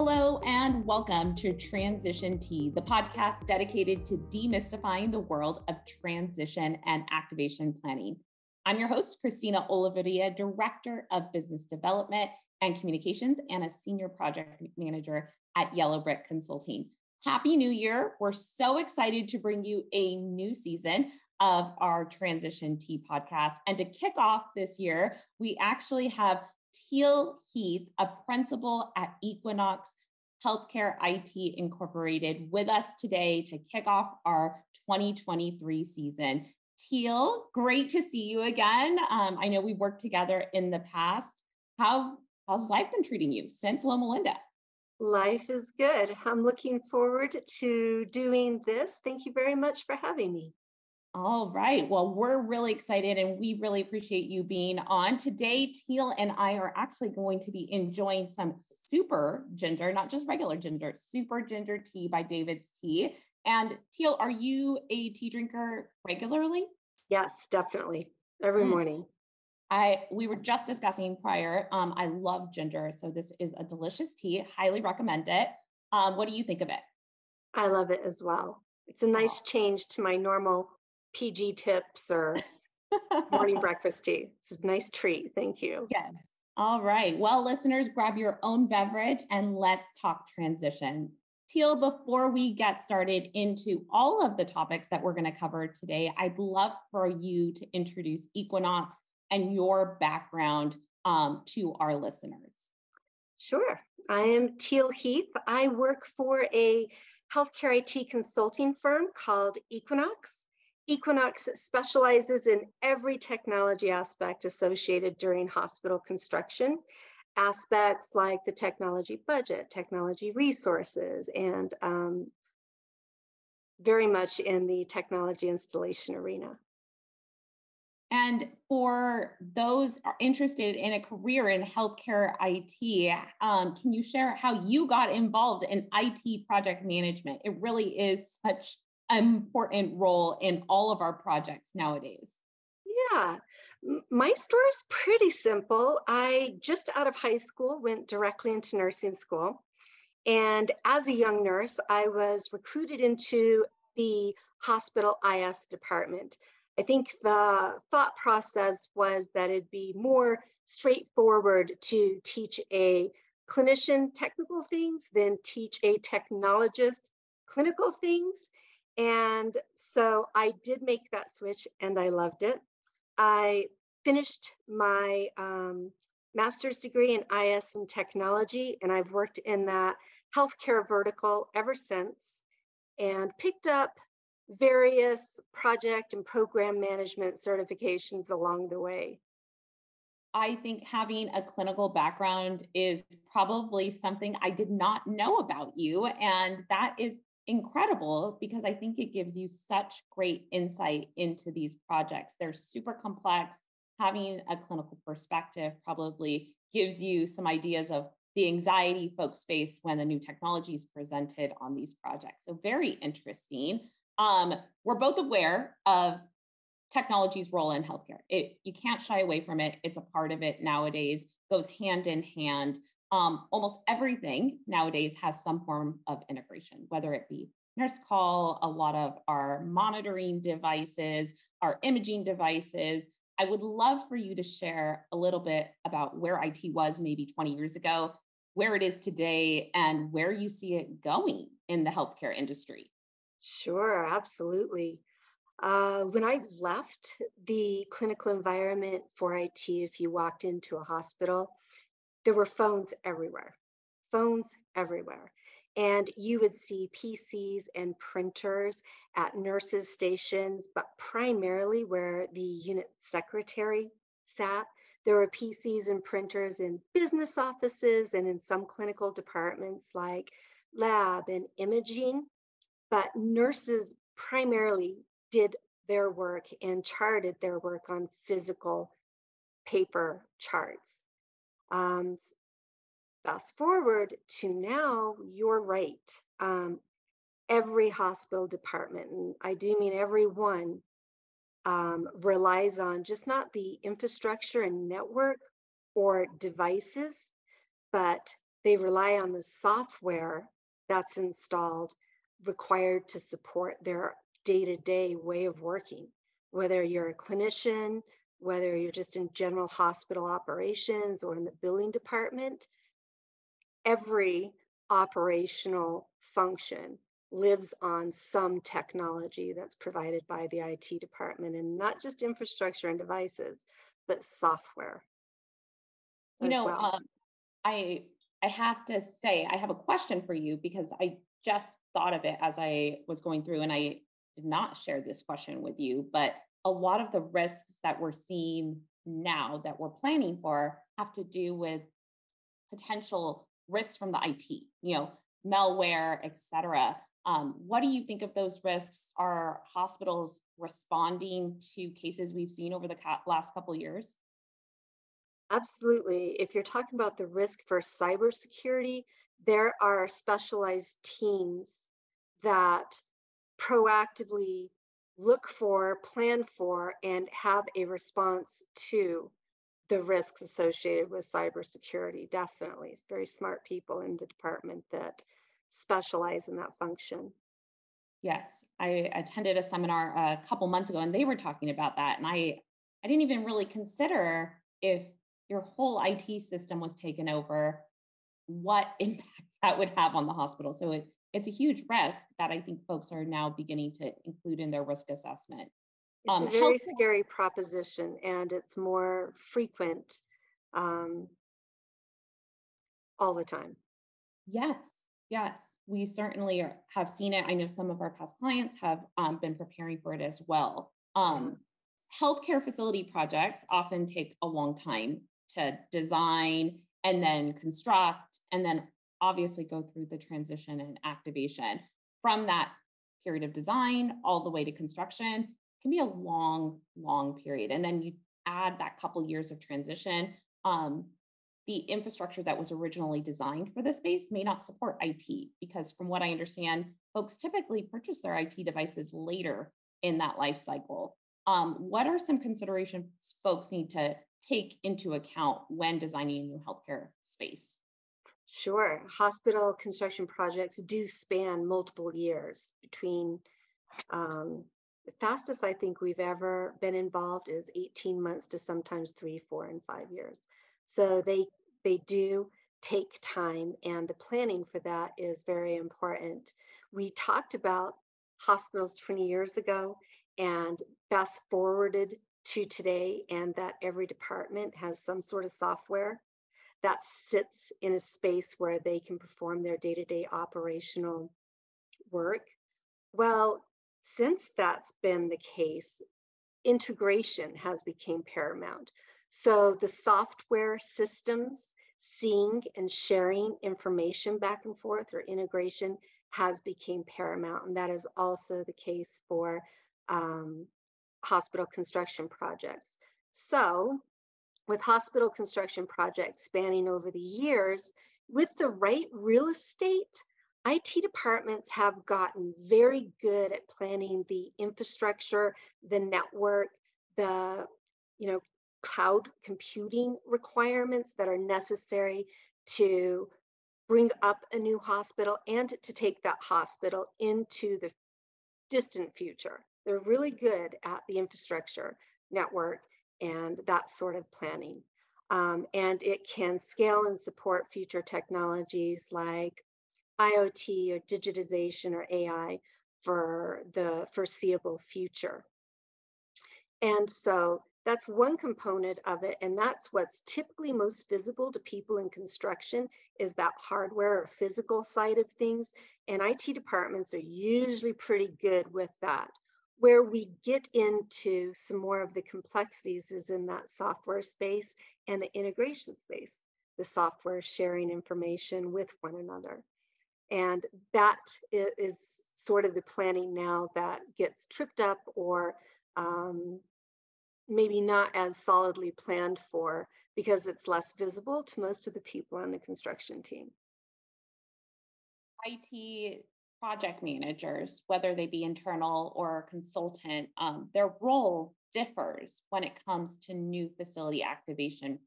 Hello, and welcome to Transition Tea, the podcast dedicated to demystifying the world of transition and activation planning. I'm your host, Christina Olivarria, Director of Business Development and Communications, and a Senior Project Manager at Yellow Brick Consulting. Happy New Year. We're so excited to bring you a new season of our Transition Tea podcast. And to kick off this year, we actually have Teal Heath, a principal at Equinox Healthcare IT Incorporated, with us today to kick off our 2023 season. Teal, great to see you again. Um, I know we've worked together in the past. How how's life been treating you since Loma Linda? Life is good. I'm looking forward to doing this. Thank you very much for having me. All right. Well, we're really excited and we really appreciate you being on. Today, Teal and I are actually going to be enjoying some super ginger, not just regular ginger, super ginger tea by David's Tea. And Teal, are you a tea drinker regularly? Yes, definitely. Every mm. morning. I we were just discussing prior. Um, I love ginger, so this is a delicious tea. Highly recommend it. Um, what do you think of it? I love it as well. It's a nice change to my normal PG tips or morning breakfast tea. It's a nice treat. Thank you. Yes. All right. Well, listeners, grab your own beverage and let's talk transition. Teal, before we get started into all of the topics that we're going to cover today, I'd love for you to introduce Equinox and your background um, to our listeners. Sure. I am Teal Heath. I work for a healthcare IT consulting firm called Equinox. Equinox specializes in every technology aspect associated during hospital construction, aspects like the technology budget, technology resources, and um, very much in the technology installation arena. And for those interested in a career in healthcare IT, um, can you share how you got involved in IT project management? It really is such important role in all of our projects nowadays? Yeah, my story is pretty simple. I just out of high school went directly into nursing school. And as a young nurse, I was recruited into the hospital IS department. I think the thought process was that it'd be more straightforward to teach a clinician technical things than teach a technologist clinical things. And so I did make that switch and I loved it. I finished my um, master's degree in IS and technology, and I've worked in that healthcare vertical ever since and picked up various project and program management certifications along the way. I think having a clinical background is probably something I did not know about you. And that is incredible because I think it gives you such great insight into these projects. They're super complex. Having a clinical perspective probably gives you some ideas of the anxiety folks face when a new technology is presented on these projects. So, very interesting. Um, we're both aware of technology's role in healthcare. It, you can't shy away from it. It's a part of it nowadays, goes hand in hand um, almost everything nowadays has some form of integration, whether it be nurse call, a lot of our monitoring devices, our imaging devices. I would love for you to share a little bit about where IT was maybe 20 years ago, where it is today, and where you see it going in the healthcare industry. Sure, absolutely. Uh, when I left the clinical environment for IT, if you walked into a hospital, there were phones everywhere, phones everywhere. And you would see PCs and printers at nurses' stations, but primarily where the unit secretary sat. There were PCs and printers in business offices and in some clinical departments like lab and imaging. But nurses primarily did their work and charted their work on physical paper charts. Um, fast forward to now, you're right. Um, every hospital department, and I do mean every one, um, relies on just not the infrastructure and network or devices, but they rely on the software that's installed required to support their day-to-day way of working whether you're a clinician whether you're just in general hospital operations or in the billing department every operational function lives on some technology that's provided by the IT department and not just infrastructure and devices, but software. You know, well. um, I I have to say I have a question for you because I just thought of it as I was going through and I did not share this question with you, but a lot of the risks that we're seeing now that we're planning for have to do with potential risks from the IT, you know, malware, et cetera. Um, what do you think of those risks? Are hospitals responding to cases we've seen over the last couple years? Absolutely. If you're talking about the risk for cybersecurity, there are specialized teams that proactively look for, plan for, and have a response to the risks associated with cybersecurity. Definitely. It's very smart people in the department that specialize in that function. Yes, I attended a seminar a couple months ago and they were talking about that. And I, I didn't even really consider if your whole IT system was taken over, what impact that would have on the hospital. So it, it's a huge risk that I think folks are now beginning to include in their risk assessment. It's um, a very scary proposition and it's more frequent um, all the time. Yes, Yes, we certainly are, have seen it. I know some of our past clients have um, been preparing for it as well. Um, healthcare facility projects often take a long time to design and then construct, and then obviously go through the transition and activation. From that period of design all the way to construction can be a long, long period. And then you add that couple years of transition. Um, the infrastructure that was originally designed for this space may not support IT because from what I understand, folks typically purchase their IT devices later in that life cycle. Um, what are some considerations folks need to take into account when designing a new healthcare space? Sure. Hospital construction projects do span multiple years between um, the fastest I think we've ever been involved is 18 months to sometimes three, four, and five years. So they they do take time and the planning for that is very important. We talked about hospitals 20 years ago and fast forwarded to today and that every department has some sort of software that sits in a space where they can perform their day-to-day operational work. Well, since that's been the case, integration has become paramount. So the software systems, seeing and sharing information back and forth or integration has become paramount. And that is also the case for um, hospital construction projects. So with hospital construction projects spanning over the years, with the right real estate, IT departments have gotten very good at planning the infrastructure, the network, the you know cloud computing requirements that are necessary to bring up a new hospital and to take that hospital into the distant future. They're really good at the infrastructure network and that sort of planning. Um, and it can scale and support future technologies like IoT or digitization or AI for the foreseeable future. And so that's one component of it. And that's what's typically most visible to people in construction is that hardware or physical side of things. And IT departments are usually pretty good with that. Where we get into some more of the complexities is in that software space and the integration space, the software sharing information with one another. And that is sort of the planning now that gets tripped up or um, maybe not as solidly planned for because it's less visible to most of the people on the construction team. IT project managers, whether they be internal or consultant, um, their role differs when it comes to new facility activation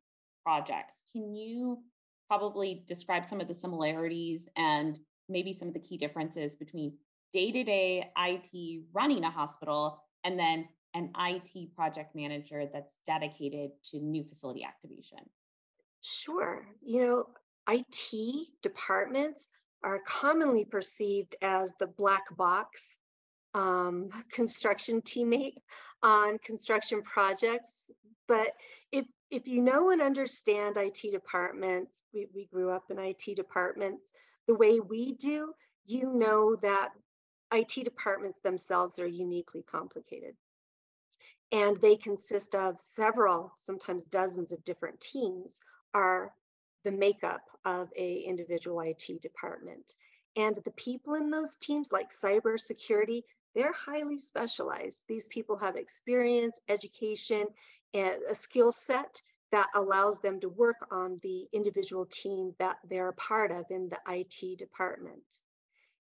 projects. Can you probably describe some of the similarities and maybe some of the key differences between day to day IT running a hospital and then an IT project manager that's dedicated to new facility activation? Sure. You know, IT departments are commonly perceived as the black box um, construction teammate on construction projects. But if if you know and understand IT departments, we, we grew up in IT departments the way we do, you know that IT departments themselves are uniquely complicated. And they consist of several, sometimes dozens of different teams are the makeup of a individual IT department. And the people in those teams, like cybersecurity, they're highly specialized. These people have experience, education, and a skill set that allows them to work on the individual team that they're a part of in the IT department.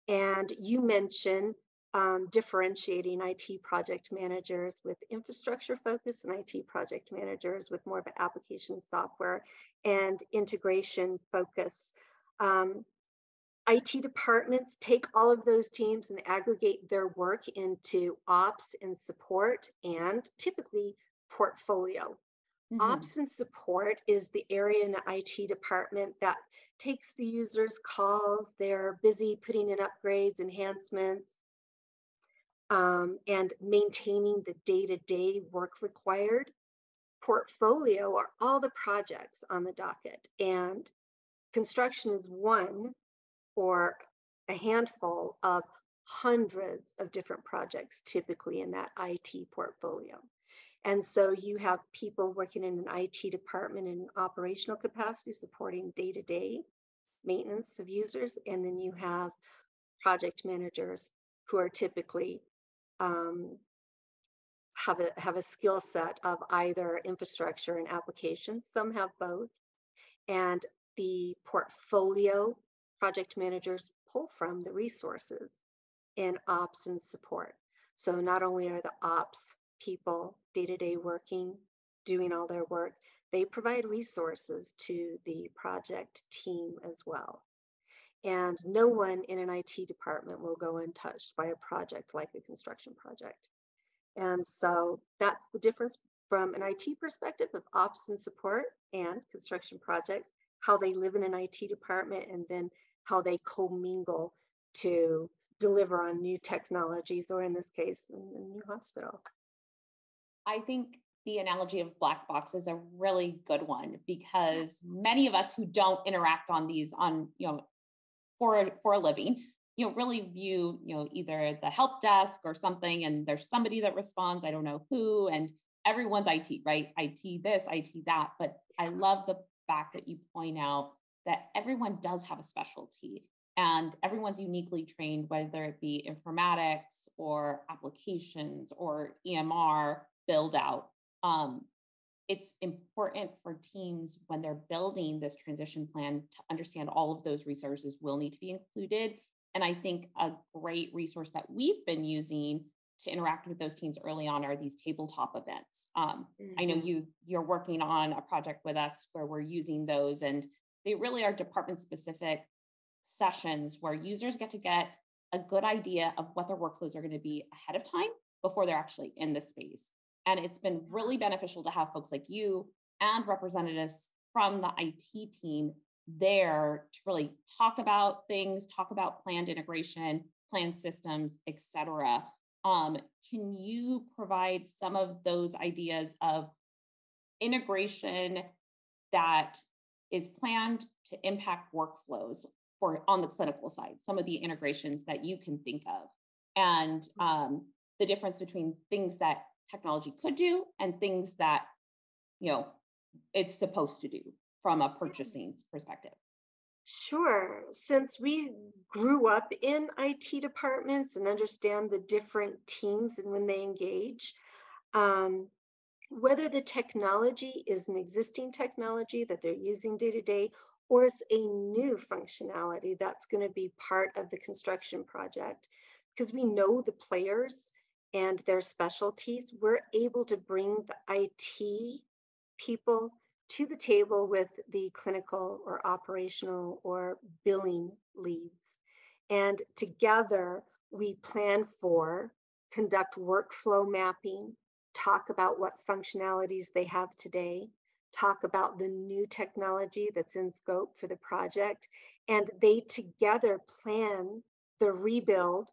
And you mentioned um, differentiating IT project managers with infrastructure focus and IT project managers with more of an application software and integration focus. Um, IT departments take all of those teams and aggregate their work into ops and support and typically portfolio. Mm-hmm. Ops and support is the area in the IT department that takes the user's calls. They're busy putting in upgrades, enhancements, um, and maintaining the day to day work required. Portfolio are all the projects on the docket, and construction is one or a handful of hundreds of different projects typically in that IT portfolio. And so you have people working in an IT department in operational capacity supporting day to day maintenance of users. And then you have project managers who are typically um, have a have a skill set of either infrastructure and applications. Some have both, and the portfolio project managers pull from the resources in ops and support. So not only are the ops people day to day working, doing all their work, they provide resources to the project team as well. And no one in an IT department will go untouched by a project like a construction project. And so that's the difference from an IT perspective of ops and support and construction projects, how they live in an IT department, and then how they commingle to deliver on new technologies, or in this case, a new hospital. I think the analogy of black box is a really good one because many of us who don't interact on these on you know for for a living you know really view you know either the help desk or something and there's somebody that responds i don't know who and everyone's it right? It this it that but i love the fact that you point out that everyone does have a specialty and everyone's uniquely trained whether it be informatics or applications or emr build out um, it's important for teams when they're building this transition plan to understand all of those resources will need to be included. And I think a great resource that we've been using to interact with those teams early on are these tabletop events. Um, mm-hmm. I know mm-hmm. you you're working on a project with us where we're using those, and they really are department specific sessions where users get to get a good idea of what their workflows are going to be ahead of time before they're actually in the space. And it's been really beneficial to have folks like you and representatives from the IT team there to really talk about things, talk about planned integration, planned systems, et cetera. Um, can you provide some of those ideas of integration that is planned to impact workflows for on the clinical side, some of the integrations that you can think of, and mm. um, the difference between things that technology could do and things that you know it's supposed to do from a purchasing perspective Sure. Since we grew up in IT departments and understand the different teams and when they engage, um, whether the technology is an existing technology that they're using day to day or it's a new functionality that's going to be part of the construction project, because we know the players and their specialties, we're able to bring the IT people to the table with the clinical or operational or billing leads. And together we plan for, conduct workflow mapping, talk about what functionalities they have today, talk about the new technology that's in scope for the project, and they together plan the rebuild,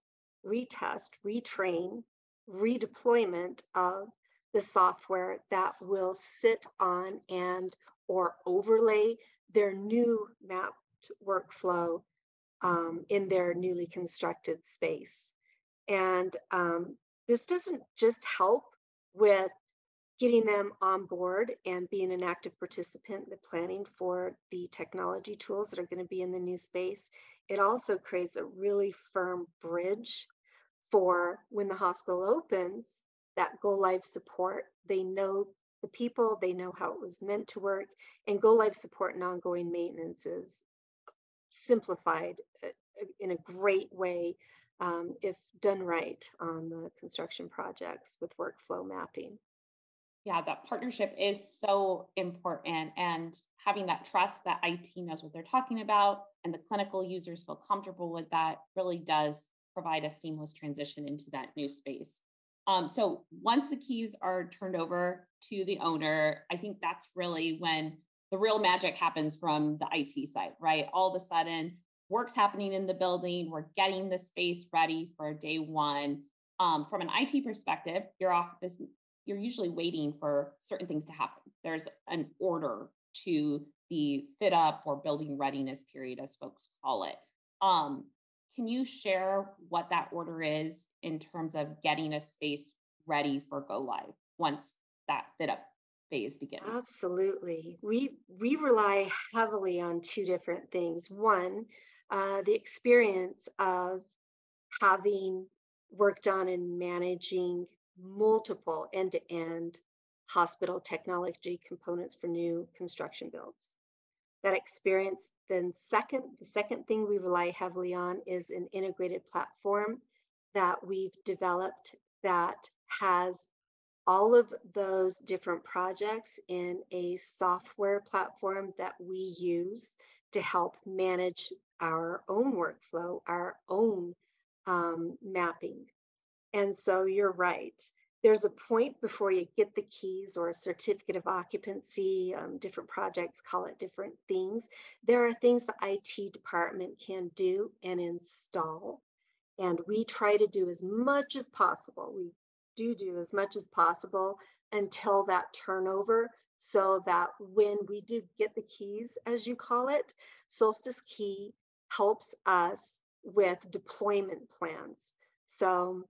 retest, retrain, redeployment of the software that will sit on and or overlay their new mapped workflow um, in their newly constructed space. And um, this doesn't just help with getting them on board and being an active participant in the planning for the technology tools that are going to be in the new space. It also creates a really firm bridge for when the hospital opens that go live support. They know the people, they know how it was meant to work, and go live support and ongoing maintenance is simplified uh, in a great way um, if done right on the construction projects with workflow mapping. Yeah, that partnership is so important. And having that trust that IT knows what they're talking about and the clinical users feel comfortable with that really does provide a seamless transition into that new space. Um, so once the keys are turned over to the owner, I think that's really when the real magic happens from the IT side, right? All of a sudden, work's happening in the building. We're getting the space ready for day one. Um, from an IT perspective, your office, you're usually waiting for certain things to happen. There's an order to the fit up or building readiness period, as folks call it. Um, can you share what that order is in terms of getting a space ready for go live once that fit up phase begins? Absolutely. We we rely heavily on two different things. One, uh, the experience of having worked on and managing multiple end-to-end hospital technology components for new construction builds. That experience then second, the second thing we rely heavily on is an integrated platform that we've developed that has all of those different projects in a software platform that we use to help manage our own workflow, our own um, mapping. And so you're right there's a point before you get the keys or a certificate of occupancy. Um, different projects call it different things. There are things the IT department can do and install. And we try to do as much as possible. We do do as much as possible until that turnover so that when we do get the keys, as you call it, Solstice Key helps us with deployment plans. So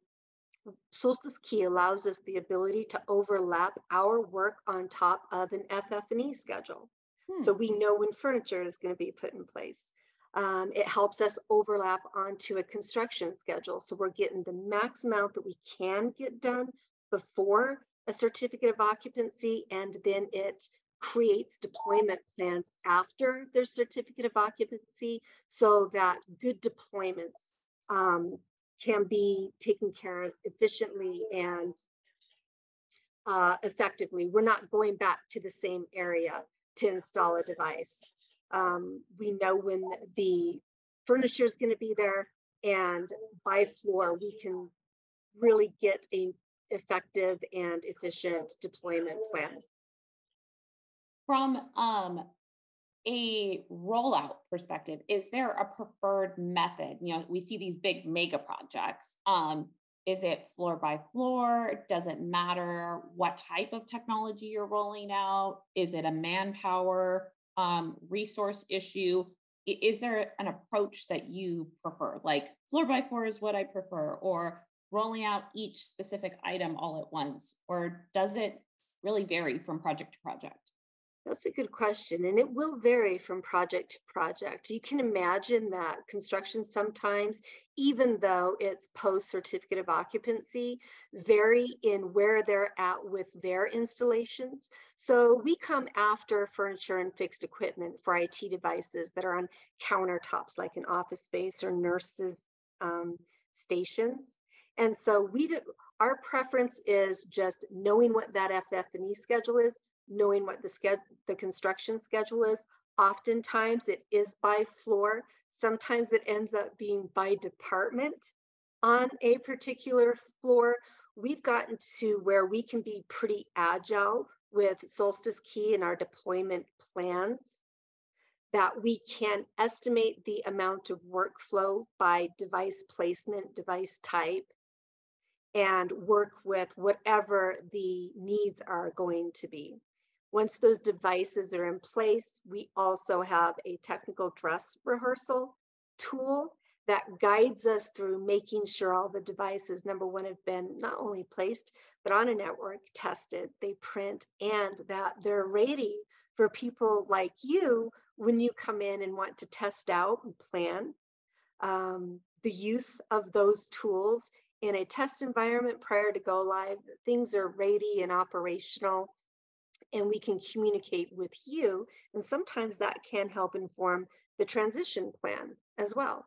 Solstice Key allows us the ability to overlap our work on top of an FF&E schedule. Hmm. So we know when furniture is going to be put in place. Um, it helps us overlap onto a construction schedule. So we're getting the max amount that we can get done before a certificate of occupancy, and then it creates deployment plans after their certificate of occupancy so that good deployments um, can be taken care of efficiently and uh, effectively. We're not going back to the same area to install a device. Um, we know when the furniture is going to be there and by floor we can really get a effective and efficient deployment plan. From um, a rollout perspective, is there a preferred method? You know, we see these big mega projects. Um, is it floor by floor? Does it matter what type of technology you're rolling out? Is it a manpower um, resource issue? Is there an approach that you prefer? Like floor by floor is what I prefer, or rolling out each specific item all at once? Or does it really vary from project to project? That's a good question, and it will vary from project to project. You can imagine that construction sometimes, even though it's post certificate of occupancy, vary in where they're at with their installations. So we come after furniture and fixed equipment for IT devices that are on countertops, like an office space or nurses' um, stations. And so we do, our preference is just knowing what that FF&E schedule is, knowing what the schedule, the construction schedule is. Oftentimes it is by floor. Sometimes it ends up being by department on a particular floor. We've gotten to where we can be pretty agile with Solstice Key and our deployment plans that we can estimate the amount of workflow by device placement, device type, and work with whatever the needs are going to be. Once those devices are in place, we also have a technical dress rehearsal tool that guides us through making sure all the devices, number one, have been not only placed, but on a network, tested, they print, and that they're ready for people like you when you come in and want to test out and plan um, the use of those tools in a test environment prior to go live. Things are ready and operational and we can communicate with you. And sometimes that can help inform the transition plan as well.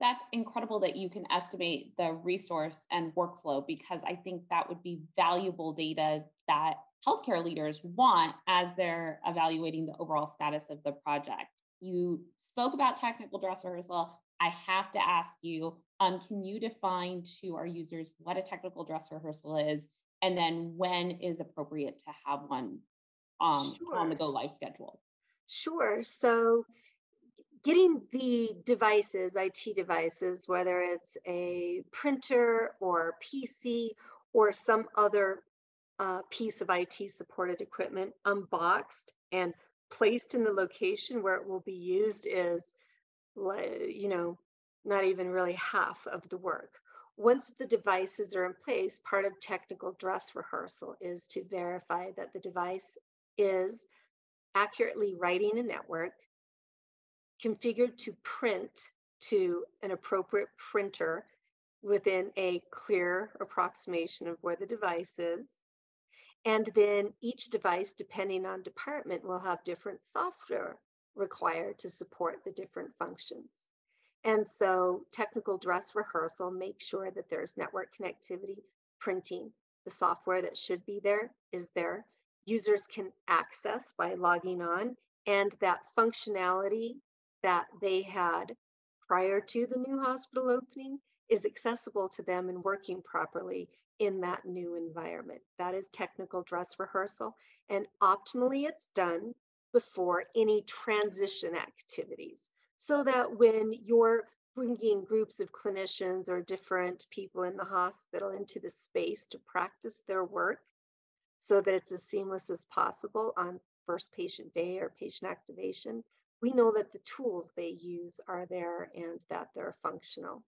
That's incredible that you can estimate the resource and workflow because I think that would be valuable data that healthcare leaders want as they're evaluating the overall status of the project. You spoke about technical dress rehearsal. I have to ask you, um, can you define to our users what a technical dress rehearsal is and then when is appropriate to have one um, sure. on the go live schedule? Sure. So getting the devices, IT devices, whether it's a printer or PC or some other uh, piece of IT supported equipment unboxed and placed in the location where it will be used is, you know, not even really half of the work. Once the devices are in place, part of technical dress rehearsal is to verify that the device is accurately writing a network, configured to print to an appropriate printer within a clear approximation of where the device is. And then each device, depending on department, will have different software required to support the different functions. And so technical dress rehearsal makes sure that there's network connectivity, printing, the software that should be there is there. Users can access by logging on and that functionality that they had prior to the new hospital opening is accessible to them and working properly in that new environment. That is technical dress rehearsal. And optimally, it's done before any transition activities so that when you're bringing groups of clinicians or different people in the hospital into the space to practice their work so that it's as seamless as possible on first patient day or patient activation, we know that the tools they use are there and that they're functional.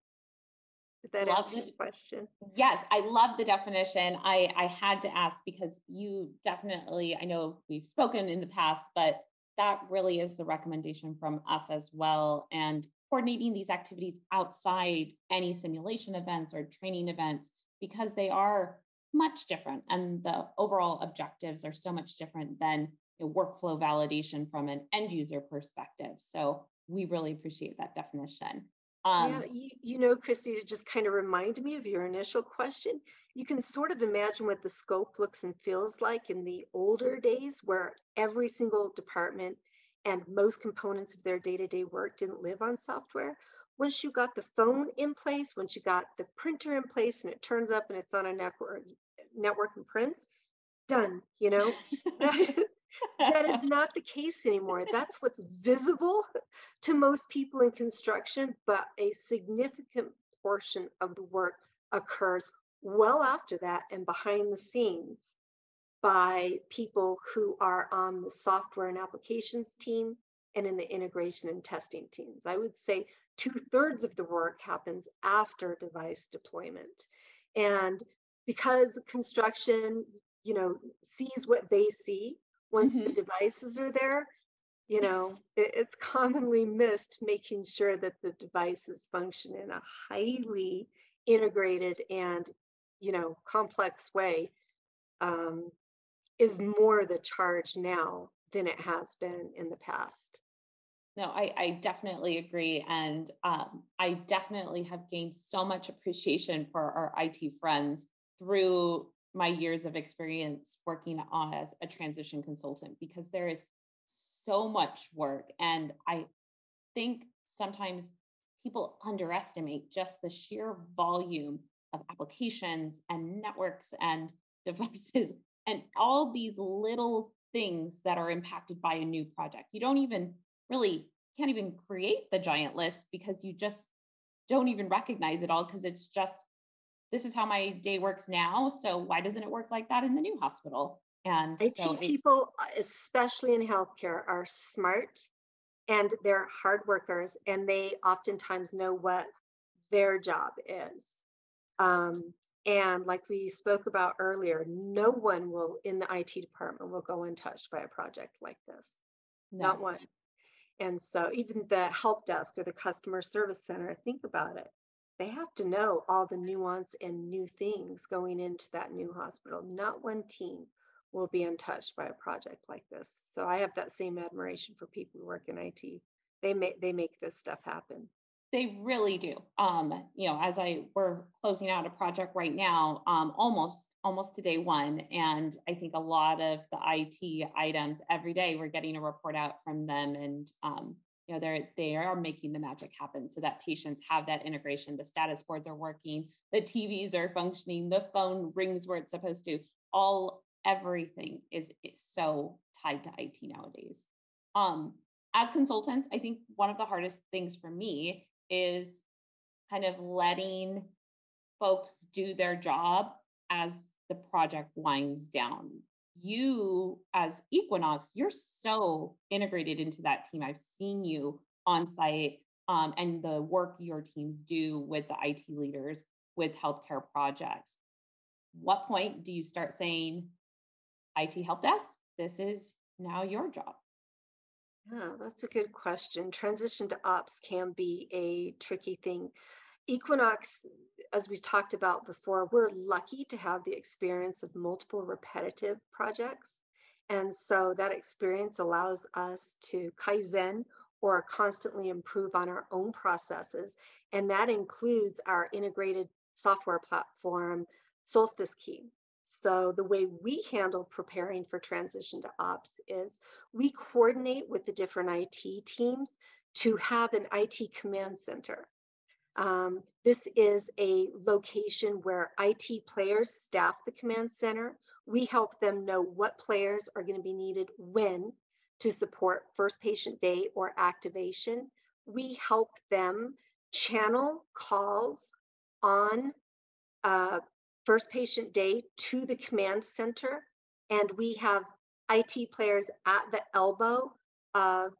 Did that love answer the question? Yes, I love the definition. I, I had to ask because you definitely, I know we've spoken in the past, but that really is the recommendation from us as well. And coordinating these activities outside any simulation events or training events because they are much different and the overall objectives are so much different than a workflow validation from an end user perspective. So we really appreciate that definition. Um, yeah, you, you know, Christy, to just kind of remind me of your initial question, you can sort of imagine what the scope looks and feels like in the older days where every single department and most components of their day-to-day work didn't live on software. Once you got the phone in place, once you got the printer in place and it turns up and it's on a network, uh, network and prints, done, you know? that is not the case anymore. That's what's visible to most people in construction, but a significant portion of the work occurs well after that and behind the scenes by people who are on the software and applications team and in the integration and testing teams. I would say two thirds of the work happens after device deployment. And because construction, you know, sees what they see once mm-hmm. the devices are there, you know, it, it's commonly missed making sure that the devices function in a highly integrated and, you know, complex way um, is more the charge now than it has been in the past. No, I, I definitely agree. And um, I definitely have gained so much appreciation for our IT friends through my years of experience working on as a transition consultant because there is so much work and I think sometimes people underestimate just the sheer volume of applications and networks and devices and all these little things that are impacted by a new project. You don't even really can't even create the giant list because you just don't even recognize it all because it's just this is how my day works now. So why doesn't it work like that in the new hospital? And IT so it, people, uh, especially in healthcare, are smart and they're hard workers and they oftentimes know what their job is. Um, and like we spoke about earlier, no one will in the IT department will go untouched by a project like this. Not no, one. And so even the help desk or the customer service center, think about it. They have to know all the nuance and new things going into that new hospital. Not one team will be untouched by a project like this. So I have that same admiration for people who work in IT. They make they make this stuff happen. They really do. Um, you know, as I we're closing out a project right now, um, almost almost to day one, and I think a lot of the IT items every day we're getting a report out from them, and um, you know they're they are making the magic happen so that patients have that integration. The status boards are working, the TVs are functioning, the phone rings where it's supposed to. All everything is, is so tied to IT nowadays. Um, as consultants, I think one of the hardest things for me is kind of letting folks do their job as the project winds down. You, as Equinox, you're so integrated into that team. I've seen you on site um, and the work your teams do with the IT leaders with healthcare projects. What point do you start saying, IT help desk, this is now your job? Yeah, that's a good question. Transition to ops can be a tricky thing. Equinox, as we talked about before, we're lucky to have the experience of multiple repetitive projects. And so that experience allows us to Kaizen or constantly improve on our own processes. And that includes our integrated software platform, Solstice Key. So the way we handle preparing for transition to ops is we coordinate with the different IT teams to have an IT command center. Um, this is a location where IT players staff the command center. We help them know what players are going to be needed when to support first patient day or activation. We help them channel calls on uh, first patient day to the command center. And we have IT players at the elbow of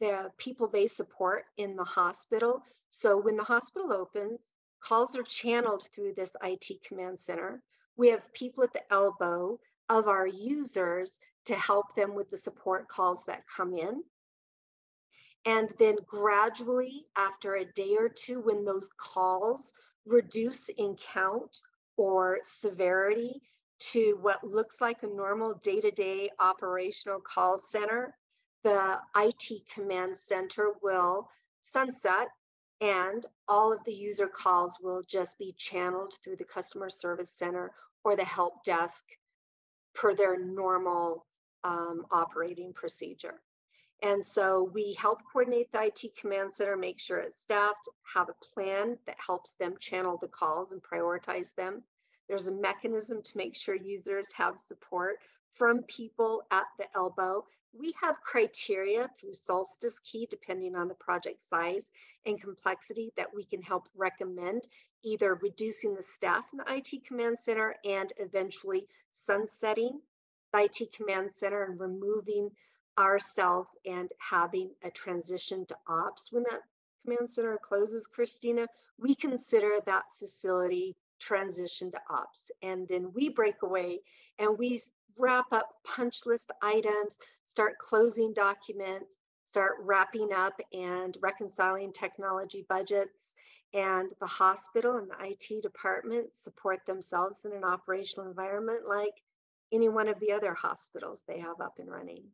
the people they support in the hospital. So when the hospital opens, calls are channeled through this IT command center. We have people at the elbow of our users to help them with the support calls that come in. And then gradually, after a day or two, when those calls reduce in count, or severity to what looks like a normal day-to-day operational call center, the IT command center will sunset and all of the user calls will just be channeled through the customer service center or the help desk per their normal um, operating procedure. And so we help coordinate the IT command center, make sure it's staffed, have a plan that helps them channel the calls and prioritize them. There's a mechanism to make sure users have support from people at the elbow. We have criteria through Solstice Key, depending on the project size and complexity, that we can help recommend either reducing the staff in the IT command center and eventually sunsetting the IT command center and removing ourselves and having a transition to ops. When that command center closes, Christina, we consider that facility transition to ops. And then we break away and we wrap up punch list items, start closing documents, start wrapping up and reconciling technology budgets. And the hospital and the IT department support themselves in an operational environment like any one of the other hospitals they have up and running.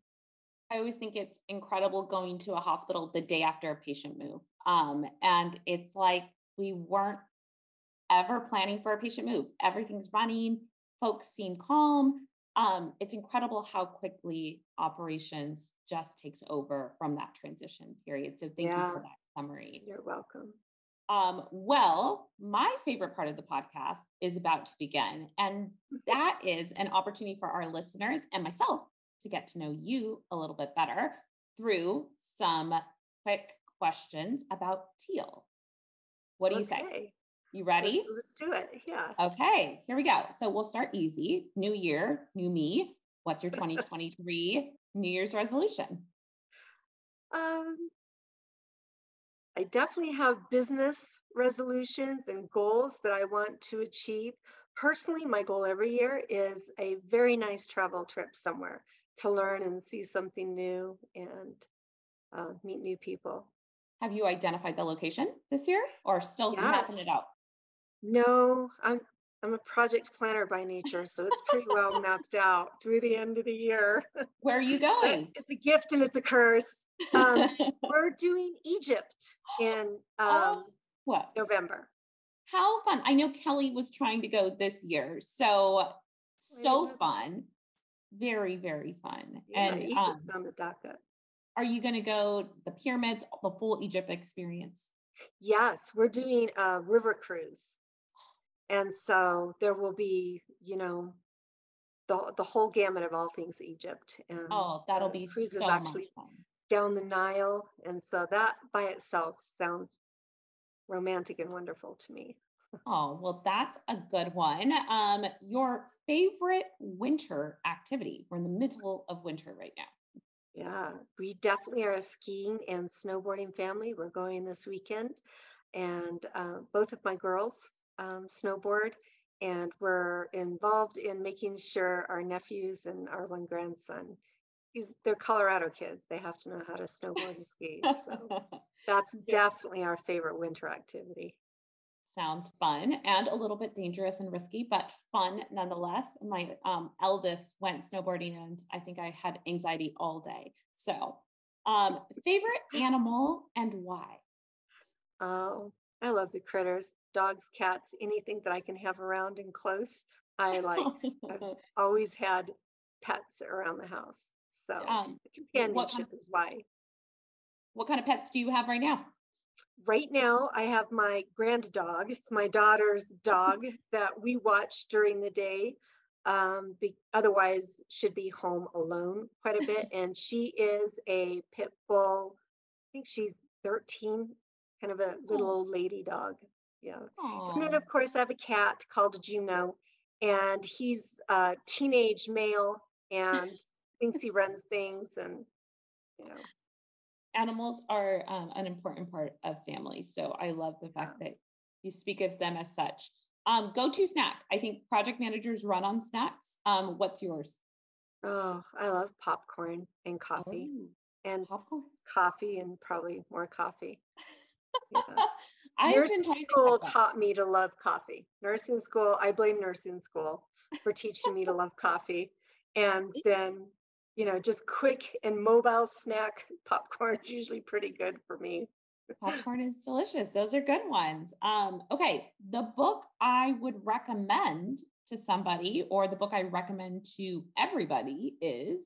I always think it's incredible going to a hospital the day after a patient move. Um, and it's like we weren't ever planning for a patient move. Everything's running. folks seem calm. Um, it's incredible how quickly operations just takes over from that transition period. So thank yeah. you for that summary. You're welcome. Um, well, my favorite part of the podcast is about to begin. And that is an opportunity for our listeners and myself to get to know you a little bit better through some quick questions about teal. What do okay. you say? You ready? Let's, let's, do it. Yeah. Okay, here we go. So we'll start easy. New year, new me. What's your 2023 New Year's resolution? Um, I definitely have business resolutions and goals that I want to achieve. Personally, my goal every year is a very nice travel trip somewhere to learn and see something new and uh, meet new people. Have you identified the location this year or still yes. mapping it out? No, I'm I'm a project planner by nature, so it's pretty well mapped out through the end of the year. Where are you going? it's a gift and it's a curse. Um, we're doing Egypt in oh, um, what November. How fun! I know Kelly was trying to go this year, so so fun, very very fun. Yeah, and Egypt's um, on the docket. Are you going to go the pyramids, the full Egypt experience? Yes, we're doing a river cruise. And so there will be, you know, the, the whole gamut of all things Egypt. And oh, that'll be cruise so is actually down the Nile. And so that by itself sounds romantic and wonderful to me. Oh, well, that's a good one. Um, your favorite winter activity? We're in the middle of winter right now. Yeah, we definitely are a skiing and snowboarding family. We're going this weekend, and uh, both of my girls um, snowboard, and we're involved in making sure our nephews and our one grandson, he's, they're Colorado kids. They have to know how to snowboard and ski. So that's definitely our favorite winter activity sounds fun and a little bit dangerous and risky, but fun nonetheless. My um, eldest went snowboarding and I think I had anxiety all day. So, um, favorite animal and why? Oh, I love the critters dogs, cats, anything that I can have around and close. I like, I've always had pets around the house. So, um, companionship kind of, is why. What kind of pets do you have right now? Right now I have my grand dog. It's my daughter's dog that we watch during the day. Um, be, otherwise should be home alone quite a bit. And she is a pit bull. I think she's 13, kind of a little old lady dog. Yeah. Aww. And then of course I have a cat called Juno and he's a teenage male and thinks he runs things and you know animals are um, an important part of families. So I love the fact that you speak of them as such. Um, go to snack. I think project managers run on snacks. Um, what's yours? Oh, I love popcorn and coffee. Oh, and popcorn, coffee, and probably more coffee. Yeah. nursing school taught me to love coffee. Nursing school, I blame nursing school for teaching me to love coffee. And then you know, just quick and mobile snack popcorn is usually pretty good for me. Popcorn is delicious. Those are good ones. Um, okay, the book I would recommend to somebody, or the book I recommend to everybody, is.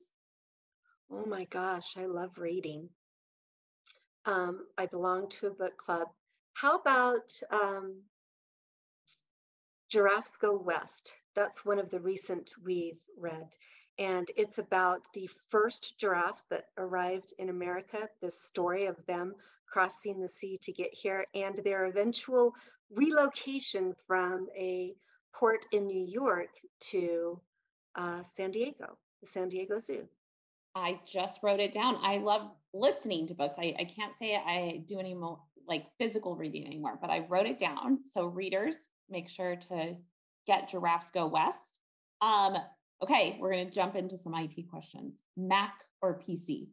Oh my gosh, I love reading. Um, I belong to a book club. How about um, Giraffes Go West? That's one of the recent we've read and it's about the first giraffes that arrived in America, the story of them crossing the sea to get here, and their eventual relocation from a port in New York to uh, San Diego, the San Diego Zoo. I just wrote it down. I love listening to books. I, I can't say I do any more like physical reading anymore, but I wrote it down. So readers, make sure to get Giraffes Go West. Um, Okay, we're going to jump into some IT questions. Mac or PC?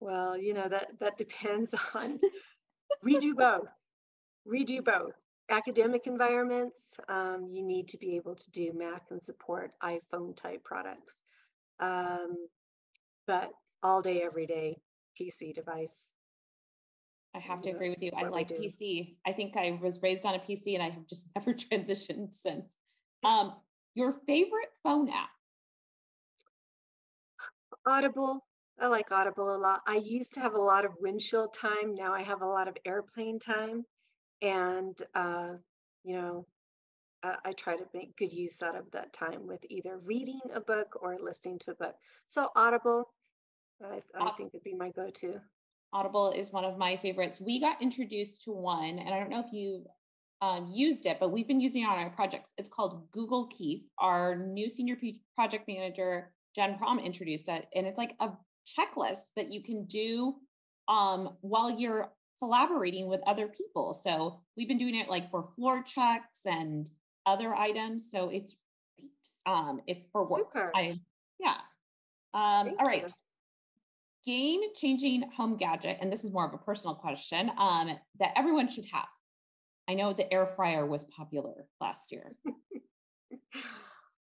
Well, you know that that depends on. we do both. We do both. Academic environments, um, you need to be able to do Mac and support iPhone type products. Um, but all day, every day, PC device. I have to agree with you. I like PC. I think I was raised on a PC and I have just never transitioned since. Um, your favorite phone app? Audible. I like Audible a lot. I used to have a lot of windshield time. Now I have a lot of airplane time. And, uh, you know, I, I try to make good use out of that time with either reading a book or listening to a book. So Audible, I, I think would be my go-to. Audible is one of my favorites. We got introduced to one, and I don't know if you um, used it, but we've been using it on our projects. It's called Google Keep. Our new senior P- project manager, Jen Prom, introduced it, and it's like a checklist that you can do um, while you're collaborating with other people. So we've been doing it like for floor checks and other items. So it's great um, if for work. Super. I yeah. Um, all right. You. Game changing home gadget, and this is more of a personal question um, that everyone should have. I know the air fryer was popular last year.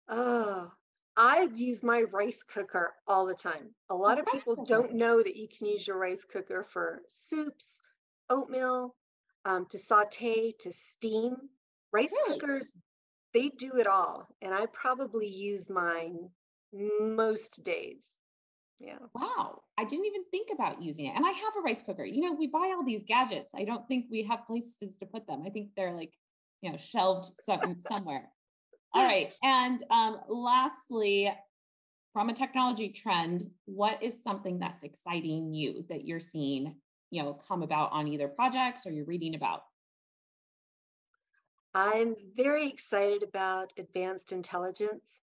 oh, I use my rice cooker all the time. A lot of people don't know that you can use your rice cooker for soups, oatmeal, um, to saute, to steam. Rice really? cookers, they do it all. And I probably use mine most days. Yeah. Wow. I didn't even think about using it. And I have a rice cooker. You know, we buy all these gadgets. I don't think we have places to put them. I think they're like, you know, shelved some, somewhere. All right. And um, lastly, from a technology trend, what is something that's exciting you that you're seeing, you know, come about on either projects or you're reading about? I'm very excited about advanced intelligence.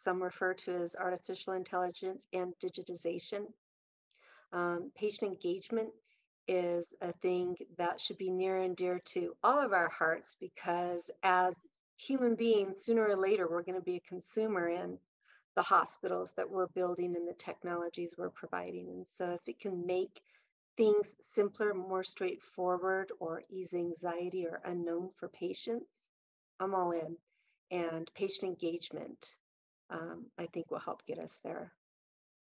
Some refer to as artificial intelligence and digitization. Um, patient engagement is a thing that should be near and dear to all of our hearts because as human beings, sooner or later, we're going to be a consumer in the hospitals that we're building and the technologies we're providing. And so if it can make things simpler, more straightforward, or ease anxiety or unknown for patients, I'm all in. And patient engagement, um, I think will help get us there.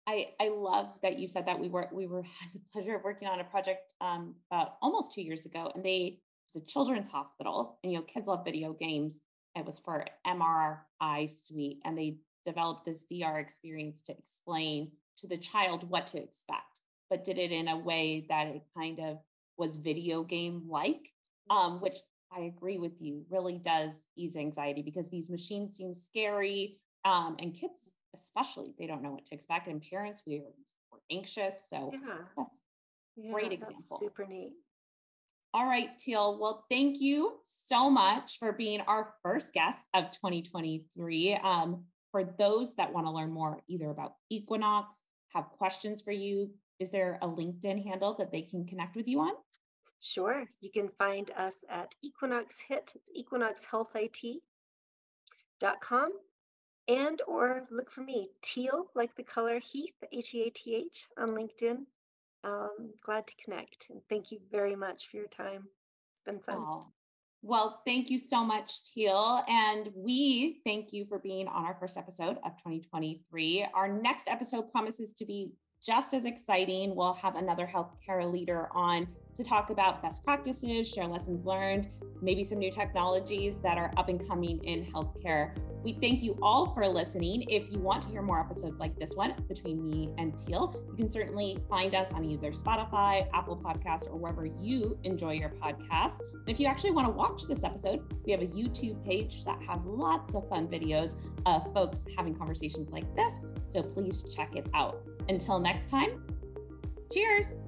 I, I love that you said that we were we were had the pleasure of working on a project um, about almost two years ago, and they it was a children's hospital, and you know kids love video games, it was for MRI suite, and they developed this VR experience to explain to the child what to expect, but did it in a way that it kind of was video game like, um, which I agree with you really does ease anxiety because these machines seem scary, um, and kids especially they don't know what to expect, and parents we are, we're anxious. So yeah. yeah great example. super neat. All right, Teal. Well, thank you so much for being our first guest of 2023. Um, for those that want to learn more either about Equinox, have questions for you, is there a LinkedIn handle that they can connect with you on? Sure. You can find us at Equinox Hit, equinoxhealthit.com, and or look for me, Teal, like the color Heath, H-E-A-T-H on LinkedIn um, glad to connect. And thank you very much for your time. It's been fun. Well, thank you so much, Teal. And we thank you for being on our first episode of 2023. Our next episode promises to be just as exciting. We'll have another healthcare leader on to talk about best practices, share lessons learned, maybe some new technologies that are up and coming in healthcare. We thank you all for listening. If you want to hear more episodes like this one between me and Teal, you can certainly find us on either Spotify, Apple Podcast, or wherever you enjoy your podcast. And if you actually want to watch this episode, we have a YouTube page that has lots of fun videos of folks having conversations like this. So please check it out. Until next time, cheers.